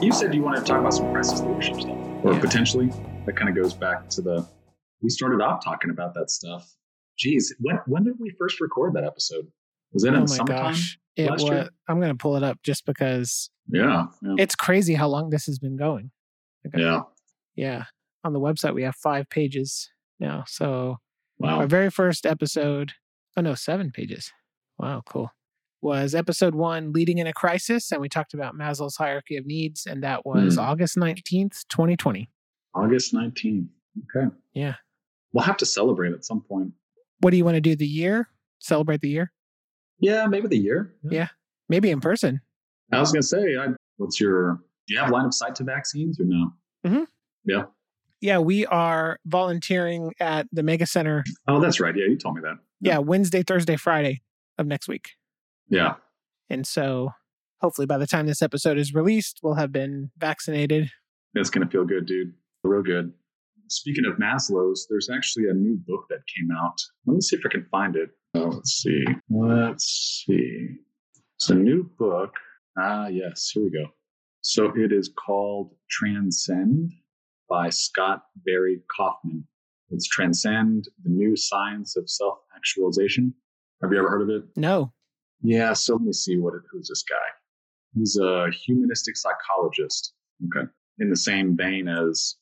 You said you wanted to talk about some crisis leadership stuff, or Yeah. potentially that kind of goes back to the. We started off talking about that stuff. Geez, when when did we first record that episode? Was that oh in my summertime? gosh. It last was, year? I'm going to pull it up just because Yeah, yeah, it's crazy how long this has been going. Like, I- yeah. Yeah. On the website, we have five pages now. So Wow. our very first episode, oh no, seven pages. Wow, cool. Was episode one, Leading in a Crisis. And we talked about Maslow's hierarchy of needs. And that was Hmm. August 19th, 2020. August nineteenth. Okay. Yeah. We'll have to celebrate at some point. What do you want to do? The year? Celebrate the year? Yeah, maybe the year. Yeah. Maybe in person. I was gonna say, I, what's your? Do you have line of sight to vaccines or no? Mhm. Yeah. Yeah, we are volunteering at the Mega Center. Oh, that's right. Yeah, you told me that. Yeah, Wednesday, Thursday, Friday of next week. Yeah. And so hopefully by the time this episode is released, we'll have been vaccinated. It's gonna feel good, dude. Real good. Speaking of Maslow's, there's actually a new book that came out. Let me see if I can find it. Oh, let's see. Let's see. It's a new book. Ah, yes. Here we go. So it is called Transcend by Scott Barry Kaufman. It's Transcend, the new science of self actualization. Have you ever heard of it? No. Yeah, so let me see what it, who's this guy. He's a humanistic psychologist. Okay, in the same vein as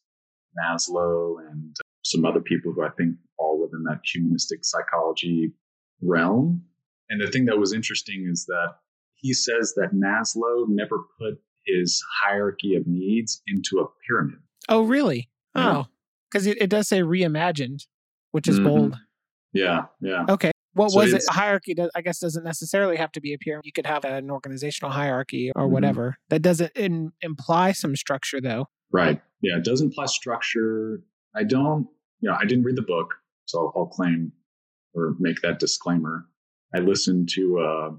Maslow and some other people who I think fall within that humanistic psychology realm. And the thing that was interesting is that he says that Maslow never put his hierarchy of needs into a pyramid. Oh, really? Oh, because it, it does say reimagined, which is Mhm. bold. Yeah, yeah. Okay. What So was it? A hierarchy, I guess, doesn't necessarily have to be a pyramid. You could have an organizational hierarchy or Mhm. whatever. That doesn't in, imply some structure, though. Right. Yeah. It does imply structure. I don't, you know, I didn't read the book, so I'll, I'll claim or make that disclaimer. I listened to a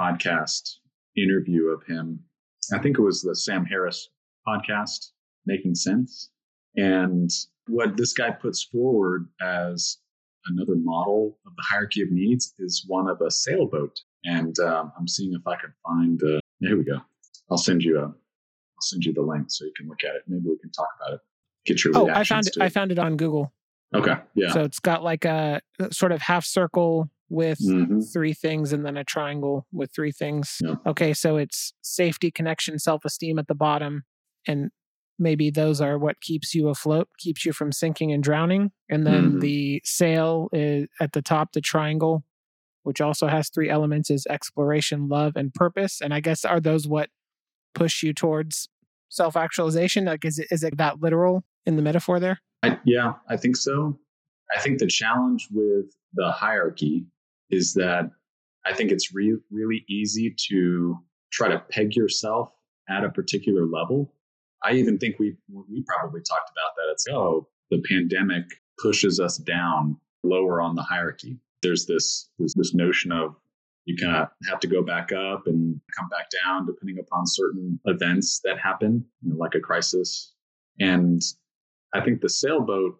podcast interview of him. I think it was the Sam Harris podcast, Making Sense. And what this guy puts forward as another model of the hierarchy of needs is one of a sailboat. And um, I'm seeing if I can find. Uh, here we go. I'll send you a. I'll send you the link so you can look at it. Maybe we can talk about it. Get your Oh, I found it. to I found it on Google. okay. Yeah. So it's got like a sort of half circle with Mhm. three things and then a triangle with three things. Yeah. Okay, so it's safety, connection, self esteem at the bottom. And maybe those are what keeps you afloat, keeps you from sinking and drowning. And then Mhm. the sail is at the top, the triangle, which also has three elements is exploration, love, and purpose. And I guess are those what push you towards self actualization? Like, is it, is it that literal in the metaphor there? I, yeah, I think so. I think the challenge with the hierarchy is that I think it's re- really easy to try to peg yourself at a particular level. I even think we we probably talked about that. It's oh, the pandemic pushes us down lower on the hierarchy. There's this this, this notion of you kind of have to go back up and come back down depending upon certain events that happen, you know, like a crisis. And I think the sailboat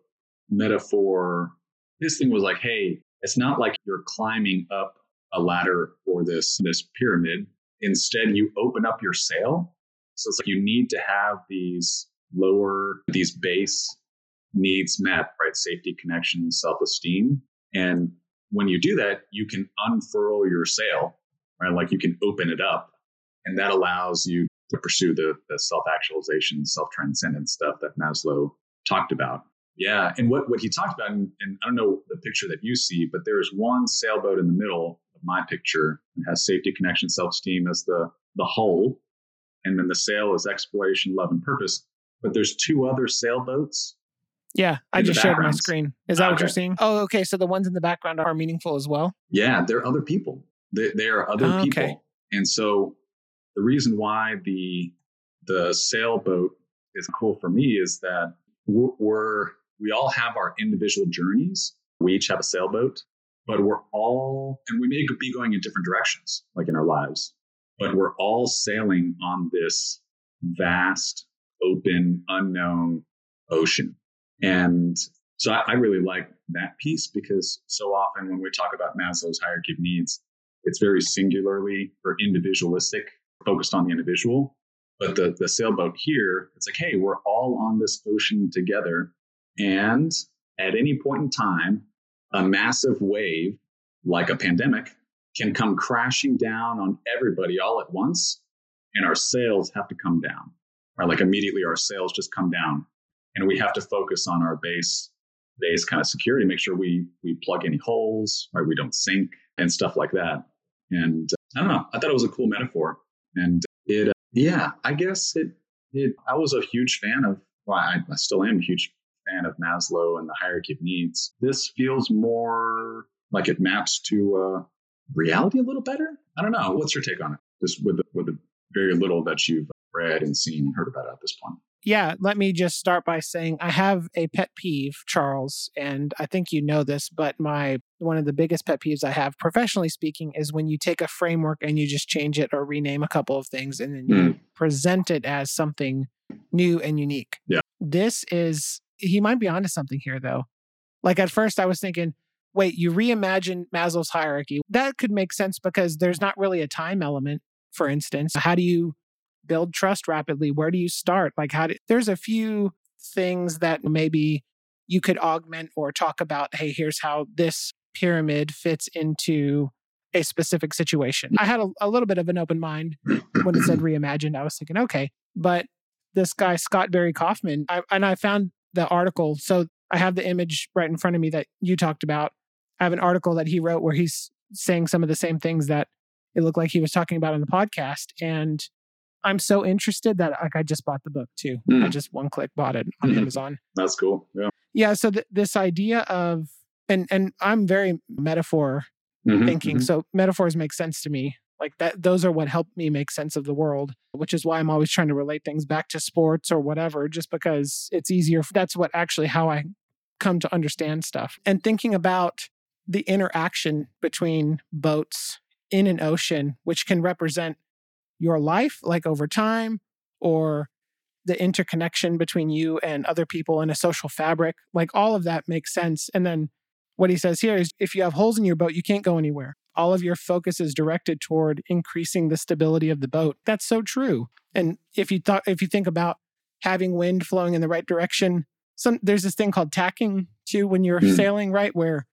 metaphor, this thing was like, hey, it's not like you're climbing up a ladder or this this pyramid. Instead, you open up your sail. So it's like you need to have these lower, these base needs met, right? Safety, connection, self-esteem. And when you do that, you can unfurl your sail, right? Like you can open it up. And that allows you to pursue the, the self-actualization, self-transcendent stuff that Maslow talked about. Yeah. And what, what he talked about, and, and I don't know the picture that you see, but there's one sailboat in the middle of my picture. It has safety, connection, self-esteem as the, the hull. And then the sail is exploration, love, and purpose. But there's two other sailboats. Yeah, I just shared my screen. Is that what you're seeing? Oh, okay. So the ones in the background are meaningful as well. Yeah, they're other people. They, they are other Oh, okay. people. And so the reason why the the sailboat is cool for me is that we're, we're we all have our individual journeys. We each have a sailboat, but we're all and we may be going in different directions, like in our lives, but we're all sailing on this vast, open, unknown ocean. And so I, I really like that piece because so often when we talk about Maslow's hierarchy of needs, it's very singularly or individualistic, focused on the individual. But the, the sailboat here, it's like, hey, we're all on this ocean together. And at any point in time, a massive wave, like a pandemic, can come crashing down on everybody all at once. And our sails have to come down. Or like immediately our sails just come down. And we have to focus on our base base kind of security, make sure we we plug any holes, right? We don't sink and stuff like that. And uh, I don't know. I thought it was a cool metaphor. And it, uh, yeah, I guess it, it, I was a huge fan of, well, I, I still am a huge fan of Maslow and the hierarchy of needs. This feels more like it maps to uh, reality a little better. I don't know. What's your take on it? Just with the, with the very little that you've read and seen and heard about at this point yeah, let me just start by saying I have a pet peeve, Charles, and I think you know this, but my one of the biggest pet peeves I have, professionally speaking, is when you take a framework and you just change it or rename a couple of things and then you mm. present it as something new and unique. Yeah. This is he might be onto something here though. Like at first I was thinking, wait, you reimagine Maslow's hierarchy. That could make sense because there's not really a time element, for instance. How do you build trust rapidly? Where do you start? Like, how do, there's a few things that maybe you could augment or talk about. Hey, here's how this pyramid fits into a specific situation. I had a, a little bit of an open mind when it said reimagined. I was thinking, okay, but this guy, Scott Barry Kaufman, I, and I found the article. So I have the image right in front of me that you talked about. I have an article that he wrote where he's saying some of the same things that it looked like he was talking about on the podcast. And I'm so interested that like I just bought the book too. Mm. I just one click bought it on mm-hmm. Amazon. That's cool. Yeah. Yeah. So th- this idea of and and I'm very metaphor mm-hmm, thinking. Mm-hmm. So metaphors make sense to me. Like that, those are what help me make sense of the world, which is why I'm always trying to relate things back to sports or whatever, just because it's easier. That's what actually how I come to understand stuff. And thinking about the interaction between boats in an ocean, which can represent your life, like over time, or the interconnection between you and other people in a social fabric. Like all of that makes sense. And then what he says here is if you have holes in your boat, you can't go anywhere. All of your focus is directed toward increasing the stability of the boat. That's so true. And if you thought if you think about having wind flowing in the right direction, some there's this thing called tacking too when you're mm. sailing, right? Where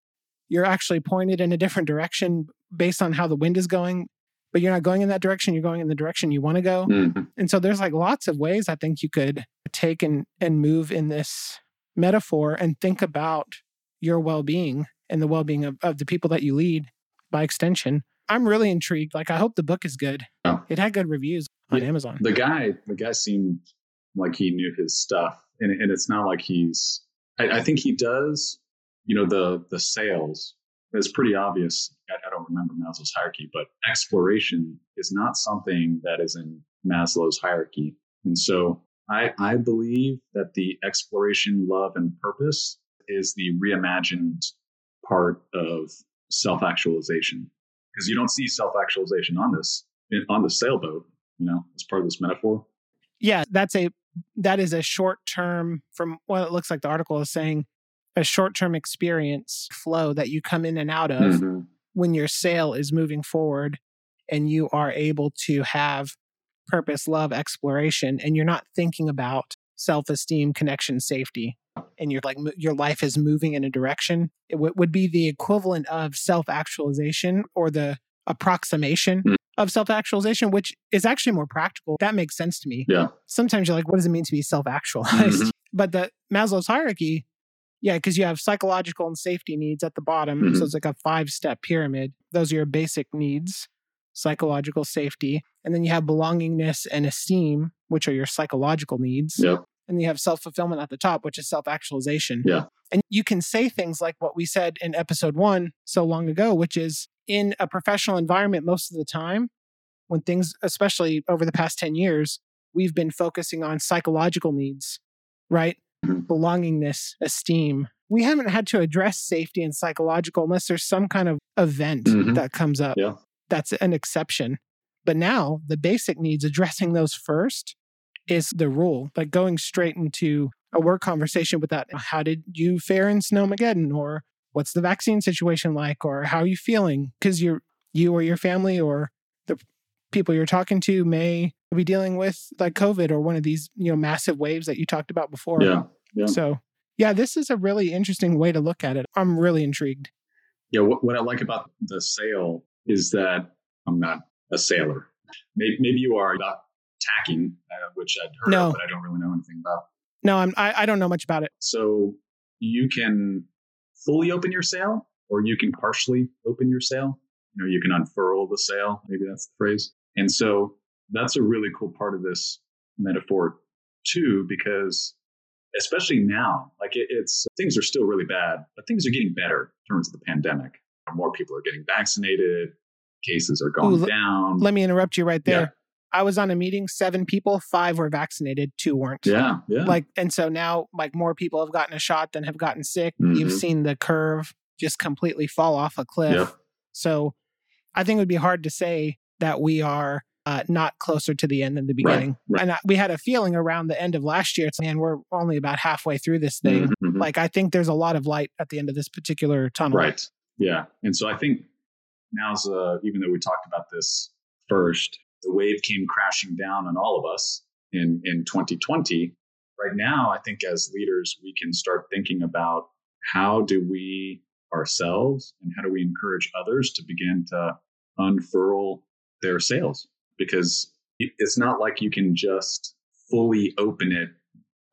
you're actually pointed in a different direction based on how the wind is going but you're not going in that direction. You're going in the direction you want to go. Mm-hmm. And so there's like lots of ways I think you could take and, and move in this metaphor and think about your well being and the well being of, of the people that you lead by extension. I'm really intrigued. Like, I hope the book is good. Oh. It had good reviews on yeah, Amazon. The guy, the guy seemed like he knew his stuff, and, and it's not like he's. I, I think he does. You know, the the sales is pretty obvious. I, I don't remember Maslow's hierarchy, but exploration is not something that is in Maslow's hierarchy. And so I, I believe that the exploration, love, and purpose is the reimagined part of self actualization because you don't see self actualization on this on the sailboat, you know, as part of this metaphor. Yeah, that's a that is a short term from what it looks like the article is saying a short term experience flow that you come in and out of mm-hmm. when your sail is moving forward and you are able to have purpose, love, exploration, and you're not thinking about self esteem, connection, safety. And you're like, your life is moving in a direction. It w- would be the equivalent of self actualization or the approximation mm. of self actualization, which is actually more practical. That makes sense to me. Yeah. Sometimes you're like, what does it mean to be self actualized? Mm-hmm. But the Maslow's hierarchy yeah, because you have psychological and safety needs at the bottom. Mm-hmm. So it's like a five step pyramid. Those are your basic needs psychological safety. And then you have belongingness and esteem, which are your psychological needs. Yep. And you have self fulfillment at the top, which is self actualization. Yeah. And you can say things like what we said in episode one so long ago, which is in a professional environment, most of the time, when things, especially over the past 10 years, we've been focusing on psychological needs, right? belongingness, esteem. We haven't had to address safety and psychological unless there's some kind of event mm-hmm. that comes up. Yeah. That's an exception. But now the basic needs, addressing those first is the rule. Like going straight into a work conversation with that. How did you fare in Snowmageddon? Or what's the vaccine situation like? Or how are you feeling? Because you're you or your family or the people you're talking to may be dealing with like COVID or one of these, you know, massive waves that you talked about before. Yeah. Yeah. So, yeah, this is a really interesting way to look at it. I'm really intrigued. Yeah. What, what I like about the sail is that I'm not a sailor. Maybe, maybe you are about tacking, uh, which I'd heard No. of, but I don't really know anything about. No, I'm, I, I don't know much about it. So you can fully open your sail or you can partially open your sail. You know, you can unfurl the sail. Maybe that's the phrase. And so that's a really cool part of this metaphor too, because especially now, like it, it's things are still really bad, but things are getting better in terms of the pandemic. More people are getting vaccinated. Cases are going Ooh, down. Let me interrupt you right there. Yeah. I was on a meeting, seven people, five were vaccinated, two weren't. yeah. Yeah. Like, and so now, like, more people have gotten a shot than have gotten sick. Mhm. You've seen the curve just completely fall off a cliff. Yep. So I think it would be hard to say that we are uh, not closer to the end than the beginning. right. And I, we had a feeling around the end of last year, it's, man, we're only about halfway through this thing. Mhm, mhm. Like, I think there's a lot of light at the end of this particular tunnel. Right. Yeah. And so I think now's, uh, even though we talked about this first, the wave came crashing down on all of us in, in 2020. Right now, I think as leaders, we can start thinking about how do we ourselves and how do we encourage others to begin to unfurl their sails? Because it's not like you can just fully open it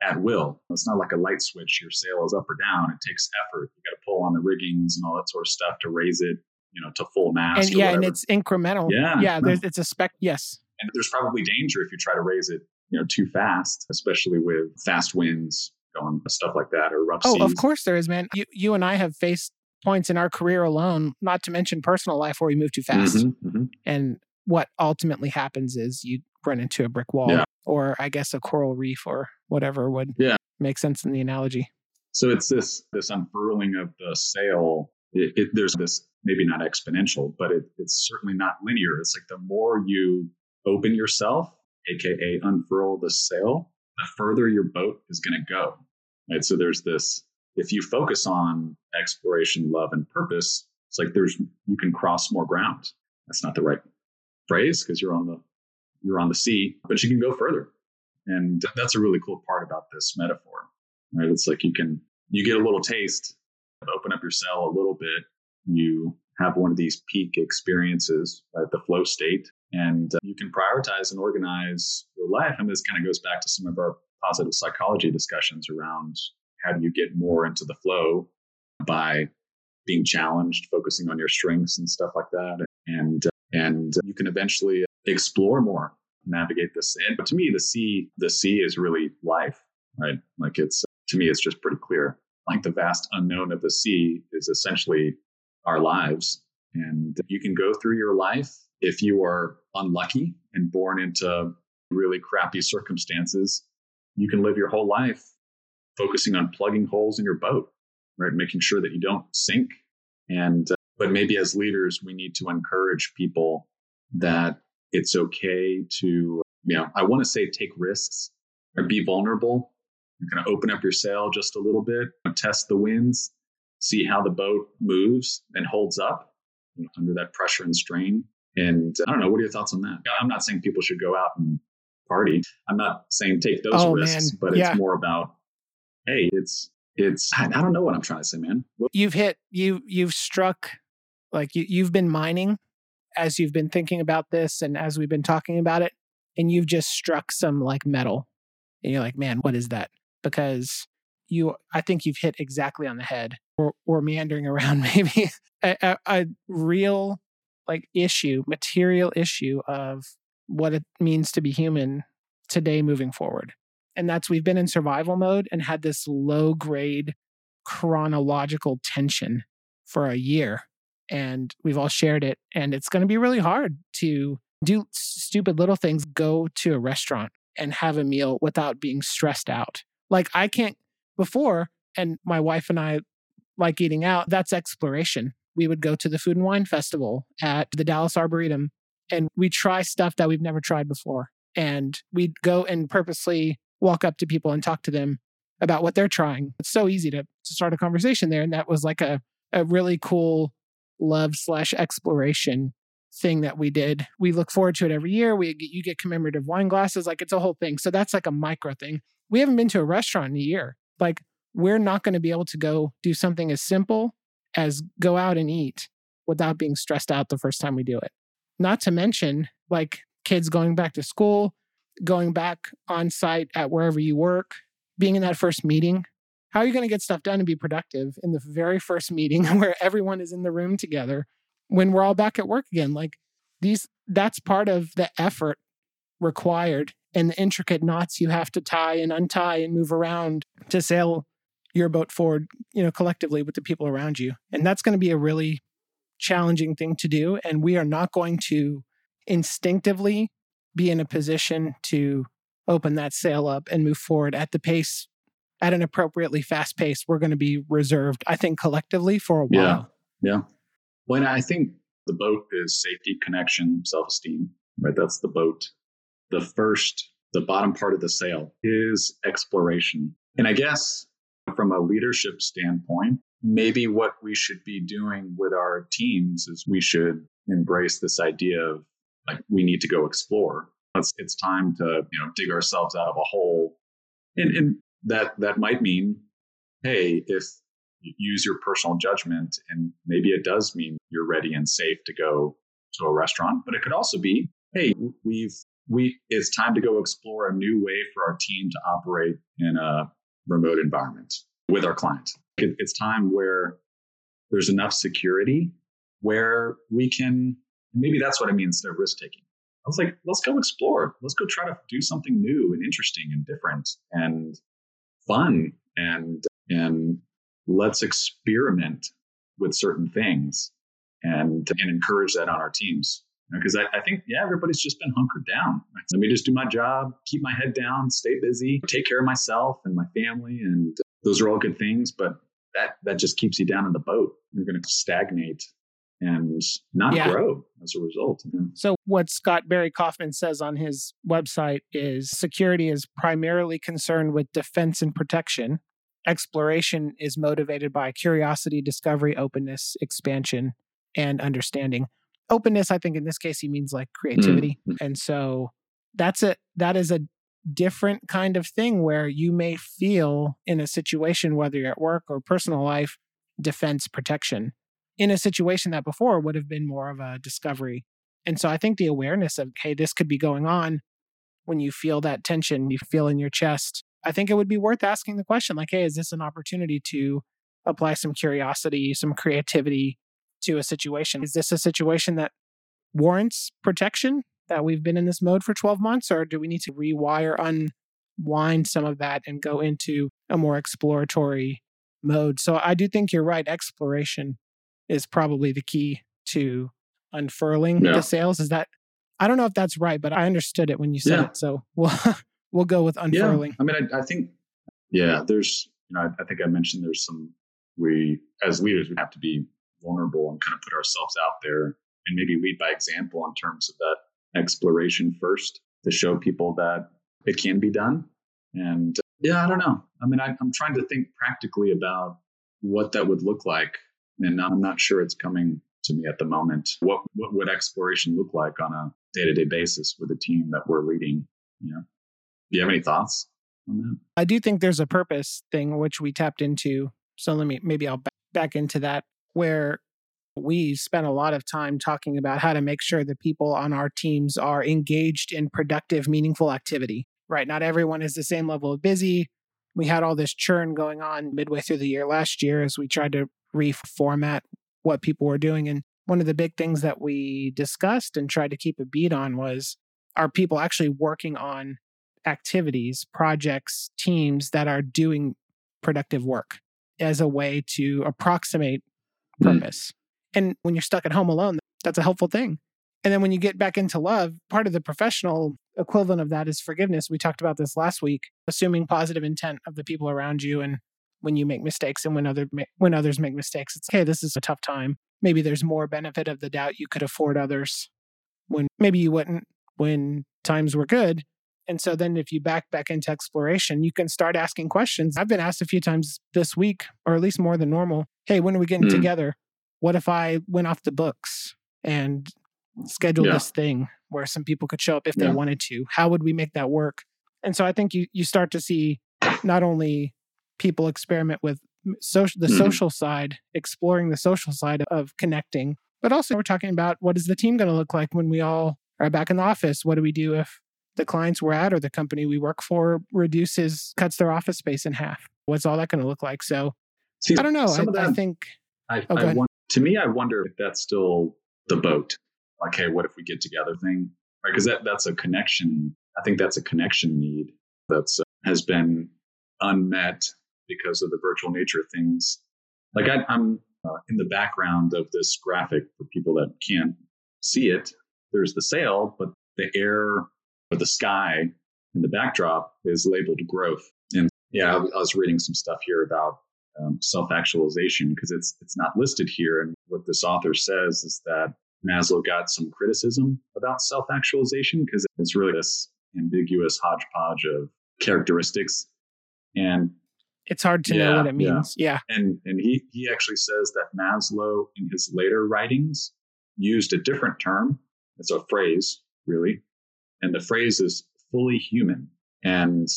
at will. It's not like a light switch. Your sail is up or down. It takes effort. You got to pull on the riggings and all that sort of stuff to raise it, you know, to full mast. And yeah, and it's incremental. Yeah, Yeah. There's, it's a spec. Yes. and there's probably danger if you try to raise it, you know, too fast, especially with fast winds going stuff like that or rough Oh, seas. of course there is, man. You, you and I have faced points in our career alone, not to mention personal life, where we move too fast. Mhm, mhm. And what ultimately happens is you run into a brick wall Yeah. or I guess a coral reef or whatever would Yeah. make sense in the analogy. So it's this this unfurling of the sail. It, it, there's this maybe not exponential, but it, it's certainly not linear. It's like the more you open yourself, aka unfurl the sail, the further your boat is going to go. Right. So there's this. If you focus on exploration, love, and purpose, it's like there's you can cross more ground. That's not the right phrase because you're on the you're on the sea, but you can go further. And that's a really cool part about this metaphor right? It's like you can you get a little taste, open up your cell a little bit, you have one of these peak experiences at the flow state, and uh, you can prioritize and organize your life. And this kind of goes back to some of our positive psychology discussions around how do you get more into the flow by being challenged, focusing on your strengths and stuff like that, and and you can eventually explore more, navigate this. And to me, the sea, the sea is really life, right? Like it's to me, it's just pretty clear. Like the vast unknown of the sea is essentially our lives. And you can go through your life if you are unlucky and born into really crappy circumstances. You can live your whole life focusing on plugging holes in your boat, right? Making sure that you don't sink. And, but maybe as leaders, we need to encourage people that it's okay to, you know, I want to say take risks or be vulnerable you're going to open up your sail just a little bit, test the winds, see how the boat moves and holds up you know, under that pressure and strain. And I don't know, what are your thoughts on that? I'm not saying people should go out and party. I'm not saying take those Oh, risks, man. but Yeah. it's more about, hey, it's, it's, I I don't know what I'm trying to say, man. You've hit you you've struck like you you've been mining as you've been thinking about this and as we've been talking about it, and you've just struck some like metal. And you're like, man, what is that? Because you I think you've hit exactly on the head. Or or meandering around maybe a, a, a real like issue, material issue of what it means to be human today moving forward. And that's we've been in survival mode and had this low grade chronological tension for a year. And we've all shared it. And it's going to be really hard to do stupid little things, go to a restaurant and have a meal without being stressed out. Like I can't, before, and my wife and I like eating out, that's exploration. We would go to the Food and Wine Festival at the Dallas Arboretum and we try stuff that we've never tried before. And we'd go and purposely walk up to people and talk to them about what they're trying. It's so easy to, to start a conversation there. And that was like a, a really cool love slash exploration thing that we did. We look forward to it every year. We get, you get commemorative wine glasses, like it's a whole thing. So that's like a micro thing. We haven't been to a restaurant in a year. Like we're not going to be able to go do something as simple as go out and eat without being stressed out the first time we do it. Not to mention like kids going back to school, going back on site at wherever you work, being in that first meeting. How are you going to get stuff done and be productive in the very first meeting where everyone is in the room together when we're all back at work again? Like these, that's part of the effort required and the intricate knots you have to tie and untie and move around to sail your boat forward, you know, collectively with the people around you. And that's going to be a really challenging thing to do. And we are not going to instinctively be in a position to open that sail up and move forward at the pace at an appropriately fast pace we're going to be reserved i think collectively for a while. Yeah. Yeah well i think the boat is safety connection self-esteem right? That's the boat. The first the bottom part of the sail is exploration. And i guess from a leadership standpoint maybe what we should be doing with our teams is we should embrace this idea of like we need to go explore. It's, it's time to you know dig ourselves out of a hole, and, and that that might mean, hey, if you use your personal judgment, and maybe it does mean you're ready and safe to go to a restaurant, but it could also be, hey, we've we it's time to go explore a new way for our team to operate in a remote environment with our clients. It, it's time where there's enough security where we can maybe that's what I mean instead of risk taking. I was like, let's go explore. Let's go try to do something new and interesting and different and fun and and let's experiment with certain things and and encourage that on our teams. Because I, I, think, yeah, everybody's just been hunkered down. Let me just do my job, keep my head down, stay busy, take care of myself and my family. And those are all good things, but that that just keeps you down in the boat. You're going to stagnate and not yeah. grow as a result. So, what Scott Barry Kaufman says on his website is security is primarily concerned with defense and protection. Exploration is motivated by curiosity, discovery, openness, expansion, and understanding. Openness, I think in this case, he means like creativity. Mm-hmm. And so that's a that is a different kind of thing where you may feel in a situation, whether you're at work or personal life, defense protection in a situation that before would have been more of a discovery. And so I think the awareness of, hey, this could be going on when you feel that tension, you feel in your chest, I think it would be worth asking the question like, hey, is this an opportunity to apply some curiosity, some creativity to a situation? Is this a situation that warrants protection? That we've been in this mode for 12 months, or do we need to rewire, unwind some of that and go into a more exploratory mode? So I do think you're right. Exploration is probably the key to unfurling yeah. the sails. Is that I don't know if that's right, but I understood it when you said yeah. it. So we'll we'll go with unfurling. Yeah. I mean, I, I think yeah, there's you know, I, I think I mentioned there's some we as leaders we have to be vulnerable and kind of put ourselves out there and maybe lead by example in terms of that exploration first to show people that it can be done. And yeah, I don't know. I mean, I, I'm trying to think practically about what that would look like and I'm not sure it's coming to me at the moment. What what would exploration look like on a day to day basis with a team that we're leading? You know, do you have any thoughts on that? I do think there's a purpose thing which we tapped into. So let me maybe I'll back, back into that where we spent a lot of time talking about how to make sure the people on our teams are engaged in productive, meaningful activity. Right? Not everyone is the same level of busy. We had all this churn going on midway through the year last year as we tried to reformat what people were doing. And one of the big things that we discussed and tried to keep a beat on was are people actually working on activities, projects, teams that are doing productive work as a way to approximate mm. purpose. Mm. And when you're stuck at home alone, that's a helpful thing. And then when you get back into love, part of the professional equivalent of that is forgiveness. We talked about this last week, assuming positive intent of the people around you and when you make mistakes and when other when others make mistakes it's okay this is a tough time maybe there's more benefit of the doubt you could afford others when maybe you wouldn't when times were good and so then if you back back into exploration you can start asking questions i've been asked a few times this week or at least more than normal hey when are we getting mm. together what if i went off the books and schedule Yeah. this thing where some people could show up if they wanted to. How would we make that work? And so I think you you start to see not only people experiment with social the Mhm. social side, exploring the social side of connecting, but also we're talking about what is the team going to look like when we all are back in the office? What do we do if the clients we're at or the company we work for reduces cuts their office space in half? What's all that going to look like? So See, I don't know. I, some of I that- think I, Oh, I to me, I wonder if that's still the boat. Like, hey, what if we get together thing? Right? Because that, that's a connection. I think that's a connection need that's uh, has been unmet because of the virtual nature of things. Like I, I'm uh, in the background of this graphic for people that can't see it. There's the sail, but the air or the sky in the backdrop is labeled growth. And yeah, I, I was reading some stuff here about um, self-actualization because it's it's not listed here. And what this author says is that Maslow got some criticism about self-actualization because it's really this ambiguous hodgepodge of characteristics. And it's hard to know what it yeah. means. Yeah. and and he he actually says that Maslow in his later writings used a different term. It's a phrase, really, and the phrase is fully human. And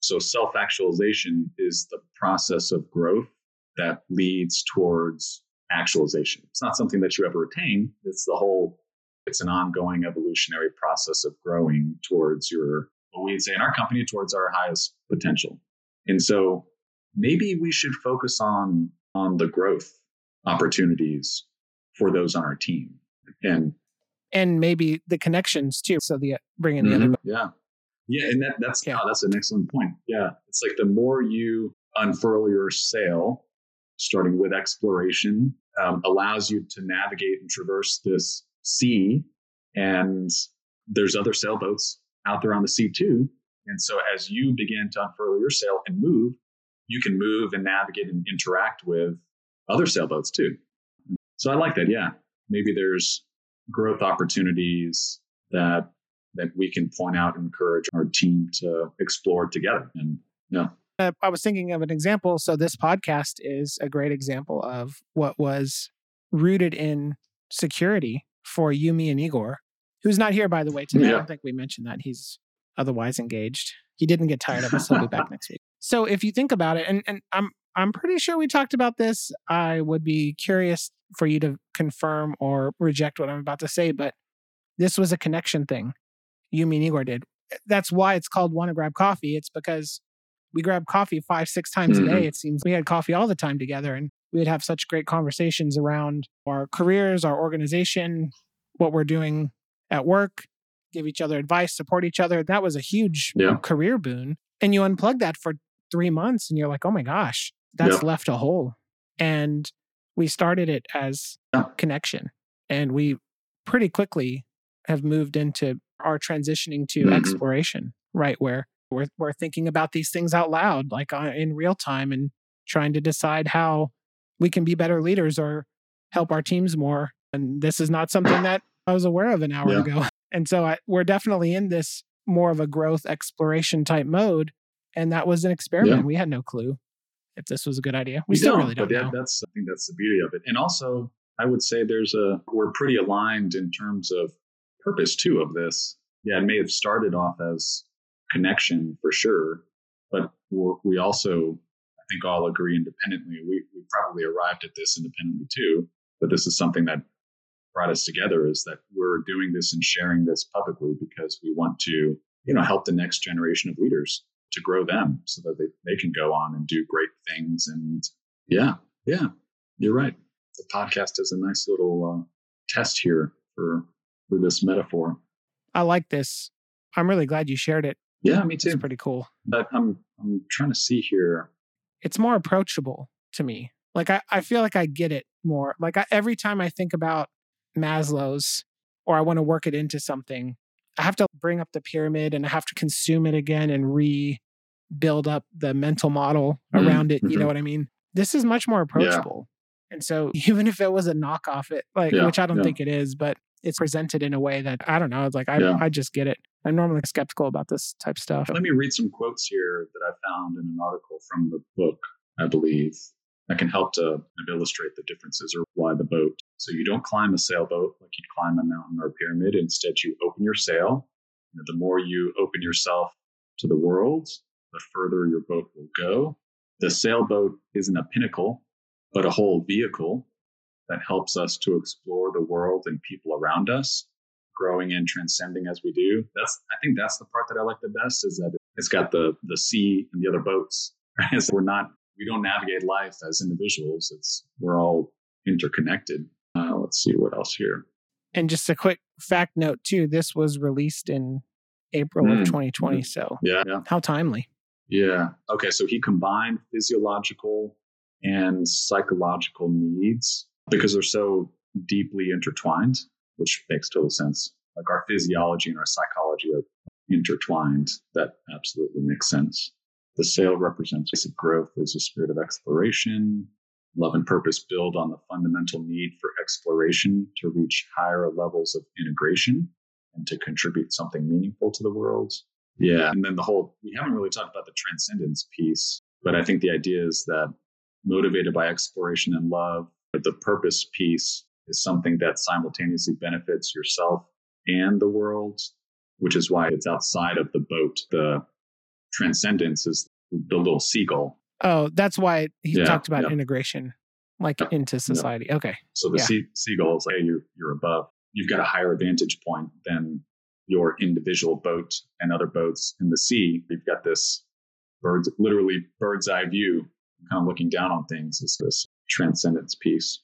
so self-actualization is the process of growth that leads towards actualization. It's not something that you ever attain. It's the whole. It's an ongoing evolutionary process of growing towards your, what we'd say in our company, towards our highest potential. And so maybe we should focus on on the growth opportunities for those on our team and And maybe the connections too. So the bringing the other Mhm, yeah. Yeah and that that's Yeah. oh, that's an excellent point. Yeah. It's like the more you unfurl your sail starting with exploration um, allows you to navigate and traverse this sea and there's other sailboats out there on the sea too. And so as you begin to unfurl your sail and move you can move and navigate and interact with other sailboats too so i like that yeah maybe there's growth opportunities that that we can point out and encourage our team to explore together and yeah uh, I was thinking of an example. So this podcast is a great example of what was rooted in security for Yumi and Igor, who's not here by the way today. I don't think we mentioned that he's otherwise engaged. He didn't get tired of us. He'll be back next week. So if you think about it, and, and I'm I'm pretty sure we talked about this. I would be curious for you to confirm or reject what I'm about to say, but this was a connection thing. Yumi and Igor did. That's why it's called Want to Grab Coffee. It's because we grab coffee five, six times a day. Mm-hmm. It seems we had coffee all the time together and we would have such great conversations around our careers, our organization, what we're doing at work, give each other advice, support each other. That was a huge Yeah. career boon. And you unplug that for three months and you're like, oh my gosh, that's Yeah. left a hole. And we started it as Yeah. connection. And we pretty quickly have moved into our transitioning to Mhm. exploration, right? Where we're, we're thinking about these things out loud, like uh, in real time, and trying to decide how we can be better leaders or help our teams more. And this is not something that I was aware of an hour Yeah. ago. And so I, we're definitely in this more of a growth exploration type mode. And that was an experiment. Yeah. We had no clue if this was a good idea. We, We still don't, really don't but know. that's I think that's the beauty of it. And also, I would say there's a we're pretty aligned in terms of purpose too of this. Yeah, it may have started off as connection for sure, but we're, we also I think all agree independently. We we probably arrived at this independently too, but this is something that brought us together is that we're doing this and sharing this publicly because we want to you know help the next generation of leaders to grow them so that they, they can go on and do great things and yeah yeah you're right the podcast is a nice little uh, test here for for this metaphor I like this. I'm really glad you shared it. yeah me It's too pretty cool. but i'm i'm trying to see here It's more approachable to me. Like I, I feel like I get it more. Like I, every time I think about Maslow's or I want to work it into something, I have to bring up the pyramid and I have to consume it again and rebuild up the mental model Mhm, around it. You know what I mean? This is much more approachable. And so even if it was a knockoff, it like Yeah, which I don't yeah. think it is, but it's presented in a way that I don't know. It's like I, Yeah. I just get it. I'm normally skeptical about this type stuff. let me read some quotes here that i found in an article from the book i believe that can help to illustrate the differences or why the boat So you don't climb a sailboat like you'd climb a mountain or a pyramid. Instead, you open your sail. You know, the more you open yourself to the world, the further your boat will go. The sailboat isn't a pinnacle, but a whole vehicle that helps us to explore the world and people around us, growing and transcending as we do. That's I think that's the part that I like the best is that it's got the the sea and the other boats. so we're not we don't navigate life as individuals. It's we're all interconnected. Let's see what else here. And just a quick fact note too: this was released in April mm. of 2020. Mm. So yeah, yeah, how timely. Yeah. Okay. So he combined physiological and psychological needs because they're so deeply intertwined, which makes total sense. Like our physiology and our psychology are intertwined. That absolutely makes sense. The sail represents basic growth as a spirit of exploration. Love and purpose build on the fundamental need for exploration to reach higher levels of integration and to contribute something meaningful to the world. Yeah. And then the whole, we haven't really talked about the transcendence piece, but I think the idea is that motivated by exploration and love, the purpose piece is something that simultaneously benefits yourself and the world, which is why it's outside of the boat. The transcendence is the little seagull. Oh, that's why he yeah, talked about yeah. integration, like yeah, into society. Okay. So the sea, seagull is like, hey, you're, you're above. You've got a higher vantage point than your individual boat and other boats in the sea. You've got this birds, literally bird's eye view, kind of looking down on things. Is this transcendence piece?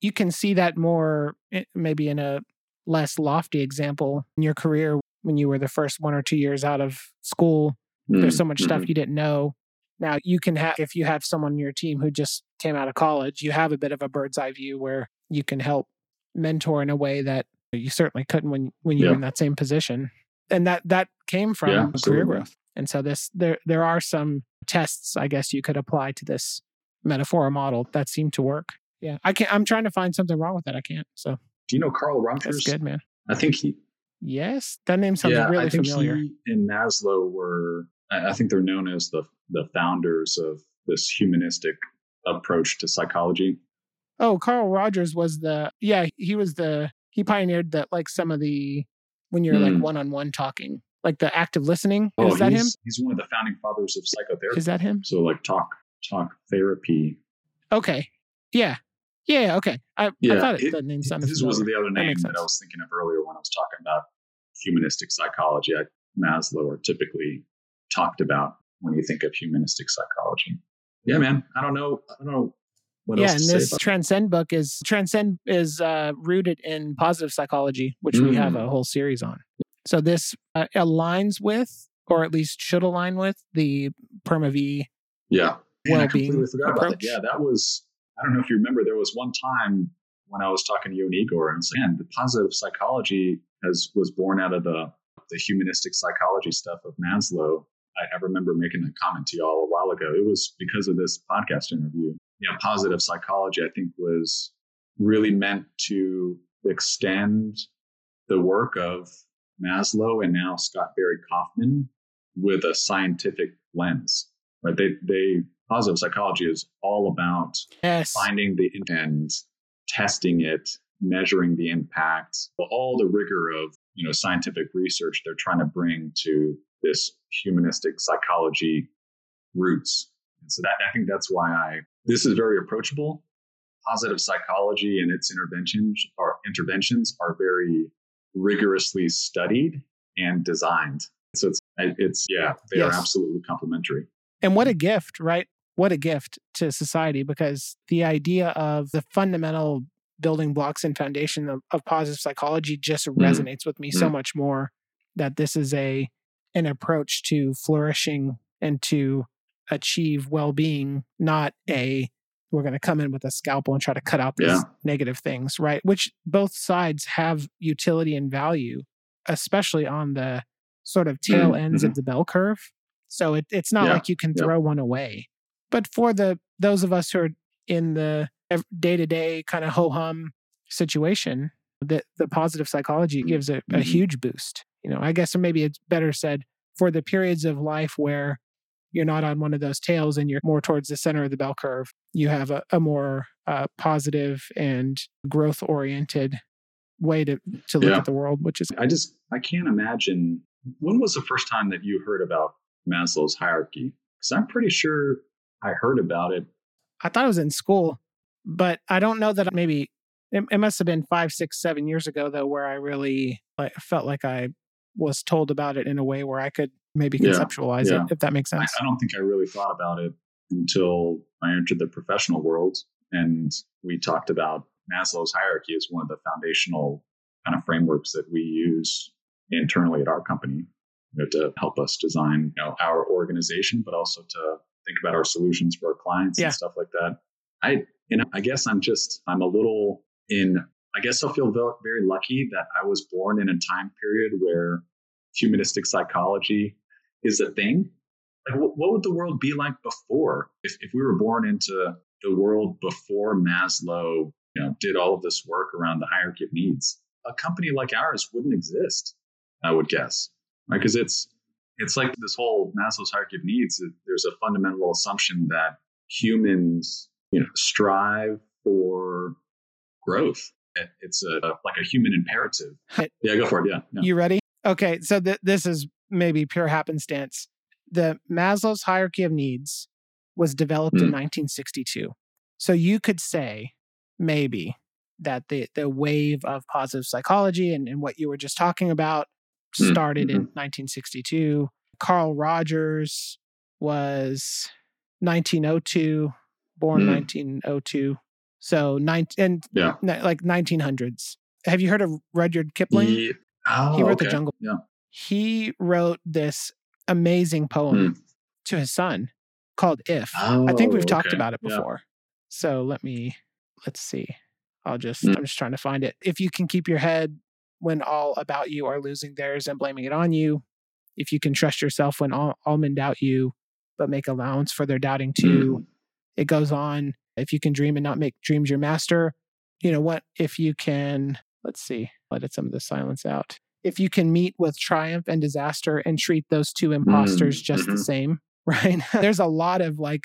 You can see that more, eh, maybe in a less lofty example in your career when you were the first one or two years out of school. Mm-hmm. There's so much mm-hmm. stuff you didn't know. Now you can have, if you have someone in your team who just came out of college, you have a bit of a bird's eye view where you can help mentor in a way that you certainly couldn't when when you yeah. were in that same position. And that that came from yeah, career growth. And so this there there are some tests I guess you could apply to this metaphor model that seem to work. Yeah. I can't I'm trying to find something wrong with that. I can't. So Do you know Carl Rogers? That's good, man. I think he Yes. That name sounds yeah, really I think familiar. He and Maslow were I think they're known as the the founders of this humanistic approach to psychology. Oh, Carl Rogers was the yeah, he was the he pioneered that like some of the when you're mm. like one on one talking, like the active listening. Oh, is that him? He's one of the founding fathers of psychotherapy. Is that him? So like talk talk therapy. Okay. Yeah. Yeah. Okay. I, yeah, I thought it, it, that name sounded. This familiar. was the other name that, that I was thinking of earlier when I was talking about humanistic psychology. I, Maslow are typically talked about when you think of humanistic psychology. Yeah, man. I don't know. I don't know what yeah, and this Transcend book is Transcend is uh, rooted in positive psychology, which mm. we have a mm. whole series on. So this uh, aligns with, or at least should align with, the Perma V. Yeah, well-being approach. That. Yeah, that was. I don't know if you remember. There was one time when I was talking to you and Igor, and saying the positive psychology has was born out of the the humanistic psychology stuff of Maslow. I, I remember making a comment to y'all a while ago. It was because of this podcast interview you know, positive psychology, I think was really meant to extend the work of Maslow and now Scott Barry Kaufman with a scientific lens. Right? They they positive psychology is all about yes. finding the and testing it, measuring the impact, all the rigor of you know scientific research they're trying to bring to this humanistic psychology roots. And so that I think that's why I this is very approachable. Positive psychology and its interventions are interventions are very rigorously studied and designed. So it's it's yeah, they yes. are absolutely complementary. And what a gift, right? What a gift to society because the idea of the fundamental building blocks and foundation of, of positive psychology just mm. resonates with me mm. so much more that this is a an approach to flourishing and to achieve well-being not a we're going to come in with a scalpel and try to cut out these yeah. negative things right which both sides have utility and value especially on the sort of tail mm-hmm. ends of mm-hmm. the bell curve so it, it's not yeah. like you can throw yeah. one away but for the those of us who are in the day-to-day kind of ho-hum situation the, the positive psychology mm-hmm. gives a, a mm-hmm. huge boost you know i guess maybe it's better said for the periods of life where you're not on one of those tails and you're more towards the center of the bell curve. You have a, a more uh, positive and growth oriented way to, to look Yeah. at the world, which is I just I can't imagine when was the first time that you heard about Maslow's hierarchy? Because I'm pretty sure I heard about it. I thought it was in school, but I don't know that maybe it, it must have been five, six, seven years ago though, where I really like felt like I was told about it in a way where I could maybe conceptualize yeah. it, if that makes I, sense. I don't think I really thought about it until I entered the professional world, and we talked about Maslow's hierarchy as one of the foundational kind of frameworks that we use internally at our company you know, to help us design you know, our organization, but also to think about our solutions for our clients Yeah. and stuff like that. I, you know, I guess I'm just, I'm a little in, I guess I feel very lucky that I was born in a time period where humanistic psychology is a thing. Like, what, would the world be like before if, if we were born into the world before Maslow, you know, did all of this work around the hierarchy of needs? A company like ours wouldn't exist, I would guess, right? Because it's it's like this whole Maslow's hierarchy of needs. There's a fundamental assumption that humans, you know, strive for growth. It's a like a human imperative. Yeah, go for it. Yeah, yeah. You ready? Okay, so th- this is maybe pure happenstance. The Maslow's hierarchy of needs was developed in Mm. 1962. So you could say maybe that the the wave of positive psychology and, and what you were just talking about Mm, started in 1962. Carl Rogers was 1902, born Mm. 1902. So nine and Yeah. like 1900s. Have you heard of Rudyard Kipling? Ye- oh, He wrote The. Jungle. Yeah. He wrote this amazing poem to his son called If. I think Oh, we've talked okay. about it Yeah. before. So let me let's see. I'll just Mm. I'm just trying to find it. If you can keep your head when all about you are losing theirs and blaming it on you, if you can trust yourself when all, all men doubt you, but make allowance for their doubting too. Mm. It goes on. If you can dream and not make dreams your master, you know what? If you can, let's see, let it some of the silence out. If you can meet with triumph and disaster and treat those two imposters Mm, just the mhm. same, right? There's a lot of like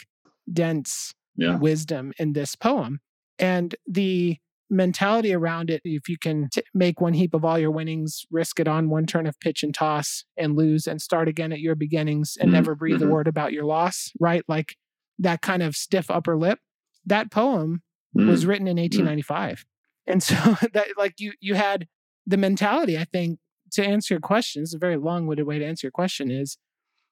dense Yeah. wisdom in this poem. And the mentality around it, if you can t- make one heap of all your winnings, risk it on one turn of pitch and toss and lose and start again at your beginnings and Mhm, never breathe a mhm. word about your loss, right? Like that kind of stiff upper lip. That poem Mm. was written in 1895. And so that like you you had the mentality, I think, to answer your question, this is a very long-winded way to answer your question, is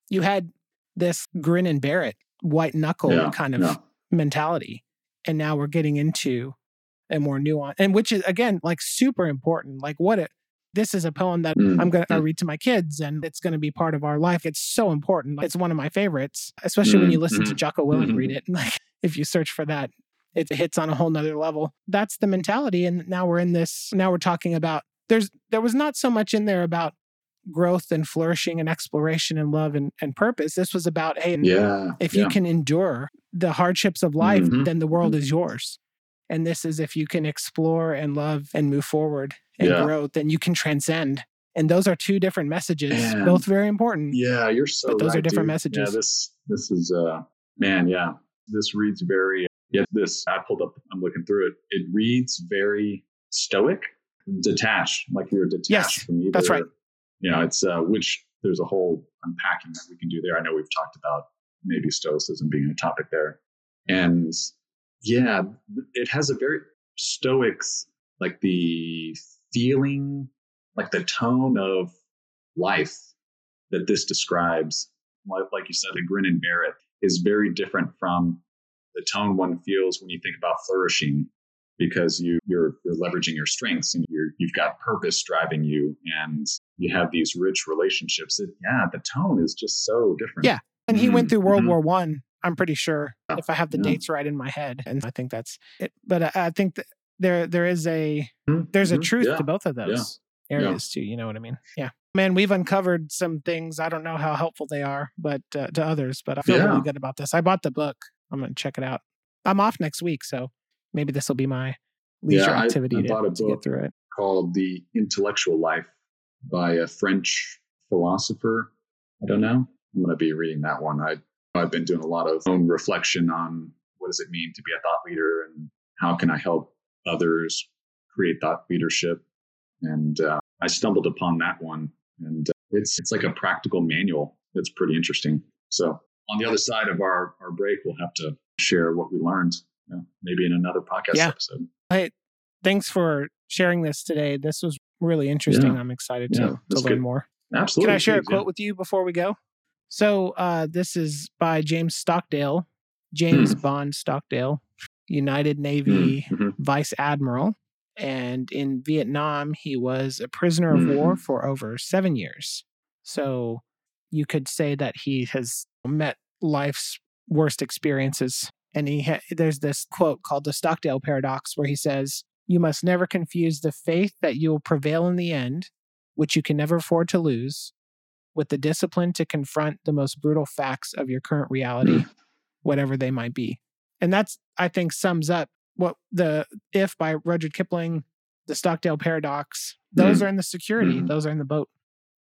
you had this grin and bear it, white knuckle Yeah, kind of yeah. mentality. And now we're getting into a more nuanced and which is again like super important. Like what it this is a poem that Mm, I'm gonna I mm. read to my kids and it's gonna be part of our life. It's so important. It's one of my favorites, especially when Mm, you listen to mhm, Jocko Willink read it. Like if you search for that, it hits on a whole nother level. That's the mentality. And now we're in this, now we're talking about there's there was not so much in there about growth and flourishing and exploration and love and, and purpose. This was about, hey, Yeah. if yeah. you can endure the hardships of life, Mhm, then the world is yours. And this is if you can explore and love and move forward and Yeah. grow, then you can transcend. And those are two different messages, Man. both very important. Yeah, you're so But those are different dude. messages. Yeah, this this is uh man, yeah. This reads very yeah, this I pulled up I'm looking through it. It reads very stoic, detached, like you're detached Yes, from either. that's right. You know, it's uh which there's a whole unpacking that we can do there. I know we've talked about maybe stoicism being a topic there. And yeah, it has a very stoics like the feeling, like the tone of life that this describes, like, like you said, the grin and bear it is very different from the tone one feels when you think about flourishing because you you're you're leveraging your strengths and you're you've got purpose driving you and you have these rich relationships it, yeah the tone is just so different Yeah. And he went Mhm, through World mhm. War One. I'm pretty sure, Yeah, if I have the yeah. dates right in my head, and I think that's it. But I, I think that there there is a Mhm, there's a mhm, truth yeah, to both of those Yeah. areas too. You know what I mean? Yeah, man, we've uncovered some things. I don't know how helpful they are, but uh, to others, but I feel Yeah. really good about this. I bought the book. I'm gonna check it out. I'm off next week, so maybe this will be my leisure I- activity I to, bought a to get through it. called the intellectual life by a french philosopher i don't know i'm going to be reading that one i I've been doing a lot of own reflection on what does it mean to be a thought leader and how can I help others create thought leadership. And uh, I stumbled upon that one, and uh, it's it's like a practical manual. It's pretty interesting. So on the other side of our our break, we'll have to share what we learned, you know, maybe in another podcast yeah. episode. Hey, thanks for sharing this today. This was really interesting. Yeah. I'm excited to, yeah, to learn good. more. Absolutely. Can I share a quote with you before we go? So uh, this is by James Stockdale, James mm. Bond Stockdale, United Navy mm-hmm. Vice Admiral. And in Vietnam, he was a prisoner of war mm-hmm. for over seven years. So you could say that he has met life's worst experiences. And he ha- there's this quote called the Stockdale Paradox where he says, You must never confuse the faith that you will prevail in the end, which you can never afford to lose, with the discipline to confront the most brutal facts of your current reality, mm. whatever they might be. And that's, I think, sums up what the if by Rudyard Kipling, the Stockdale paradox, those mm. are in the security, mm. those are in the boat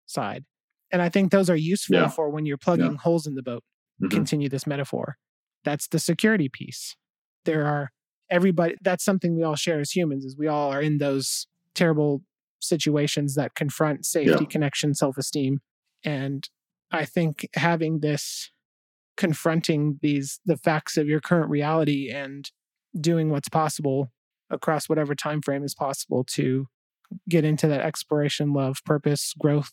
side. And I think those are useful yeah. for when you're plugging yeah. holes in the boat. Mm-hmm. Continue this metaphor. That's the security piece. There are everybody that's something we all share as humans is we all are in those terrible situations that confront safety, yeah. connection, self-esteem. And I think having this confronting these the facts of your current reality and doing what's possible across whatever time frame is possible to get into that exploration, love, purpose, growth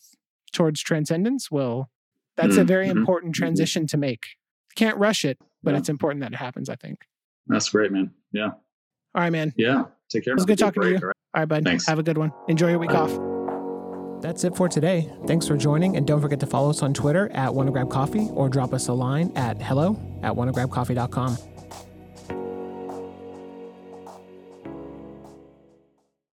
towards transcendence will that's mm-hmm. a very mm-hmm. important mm-hmm. transition mm-hmm. to make. Can't rush it, but yeah. it's important that it happens, I think. That's great, man. Yeah. All right, man. Yeah. Take care. It was good talking break, to you. All right, all right bud. Thanks. Have a good one. Enjoy your week Bye. off. That's it for today. Thanks for joining, and don't forget to follow us on Twitter at Wanna Grab Coffee or drop us a line at hello at wannagrabcoffee.com.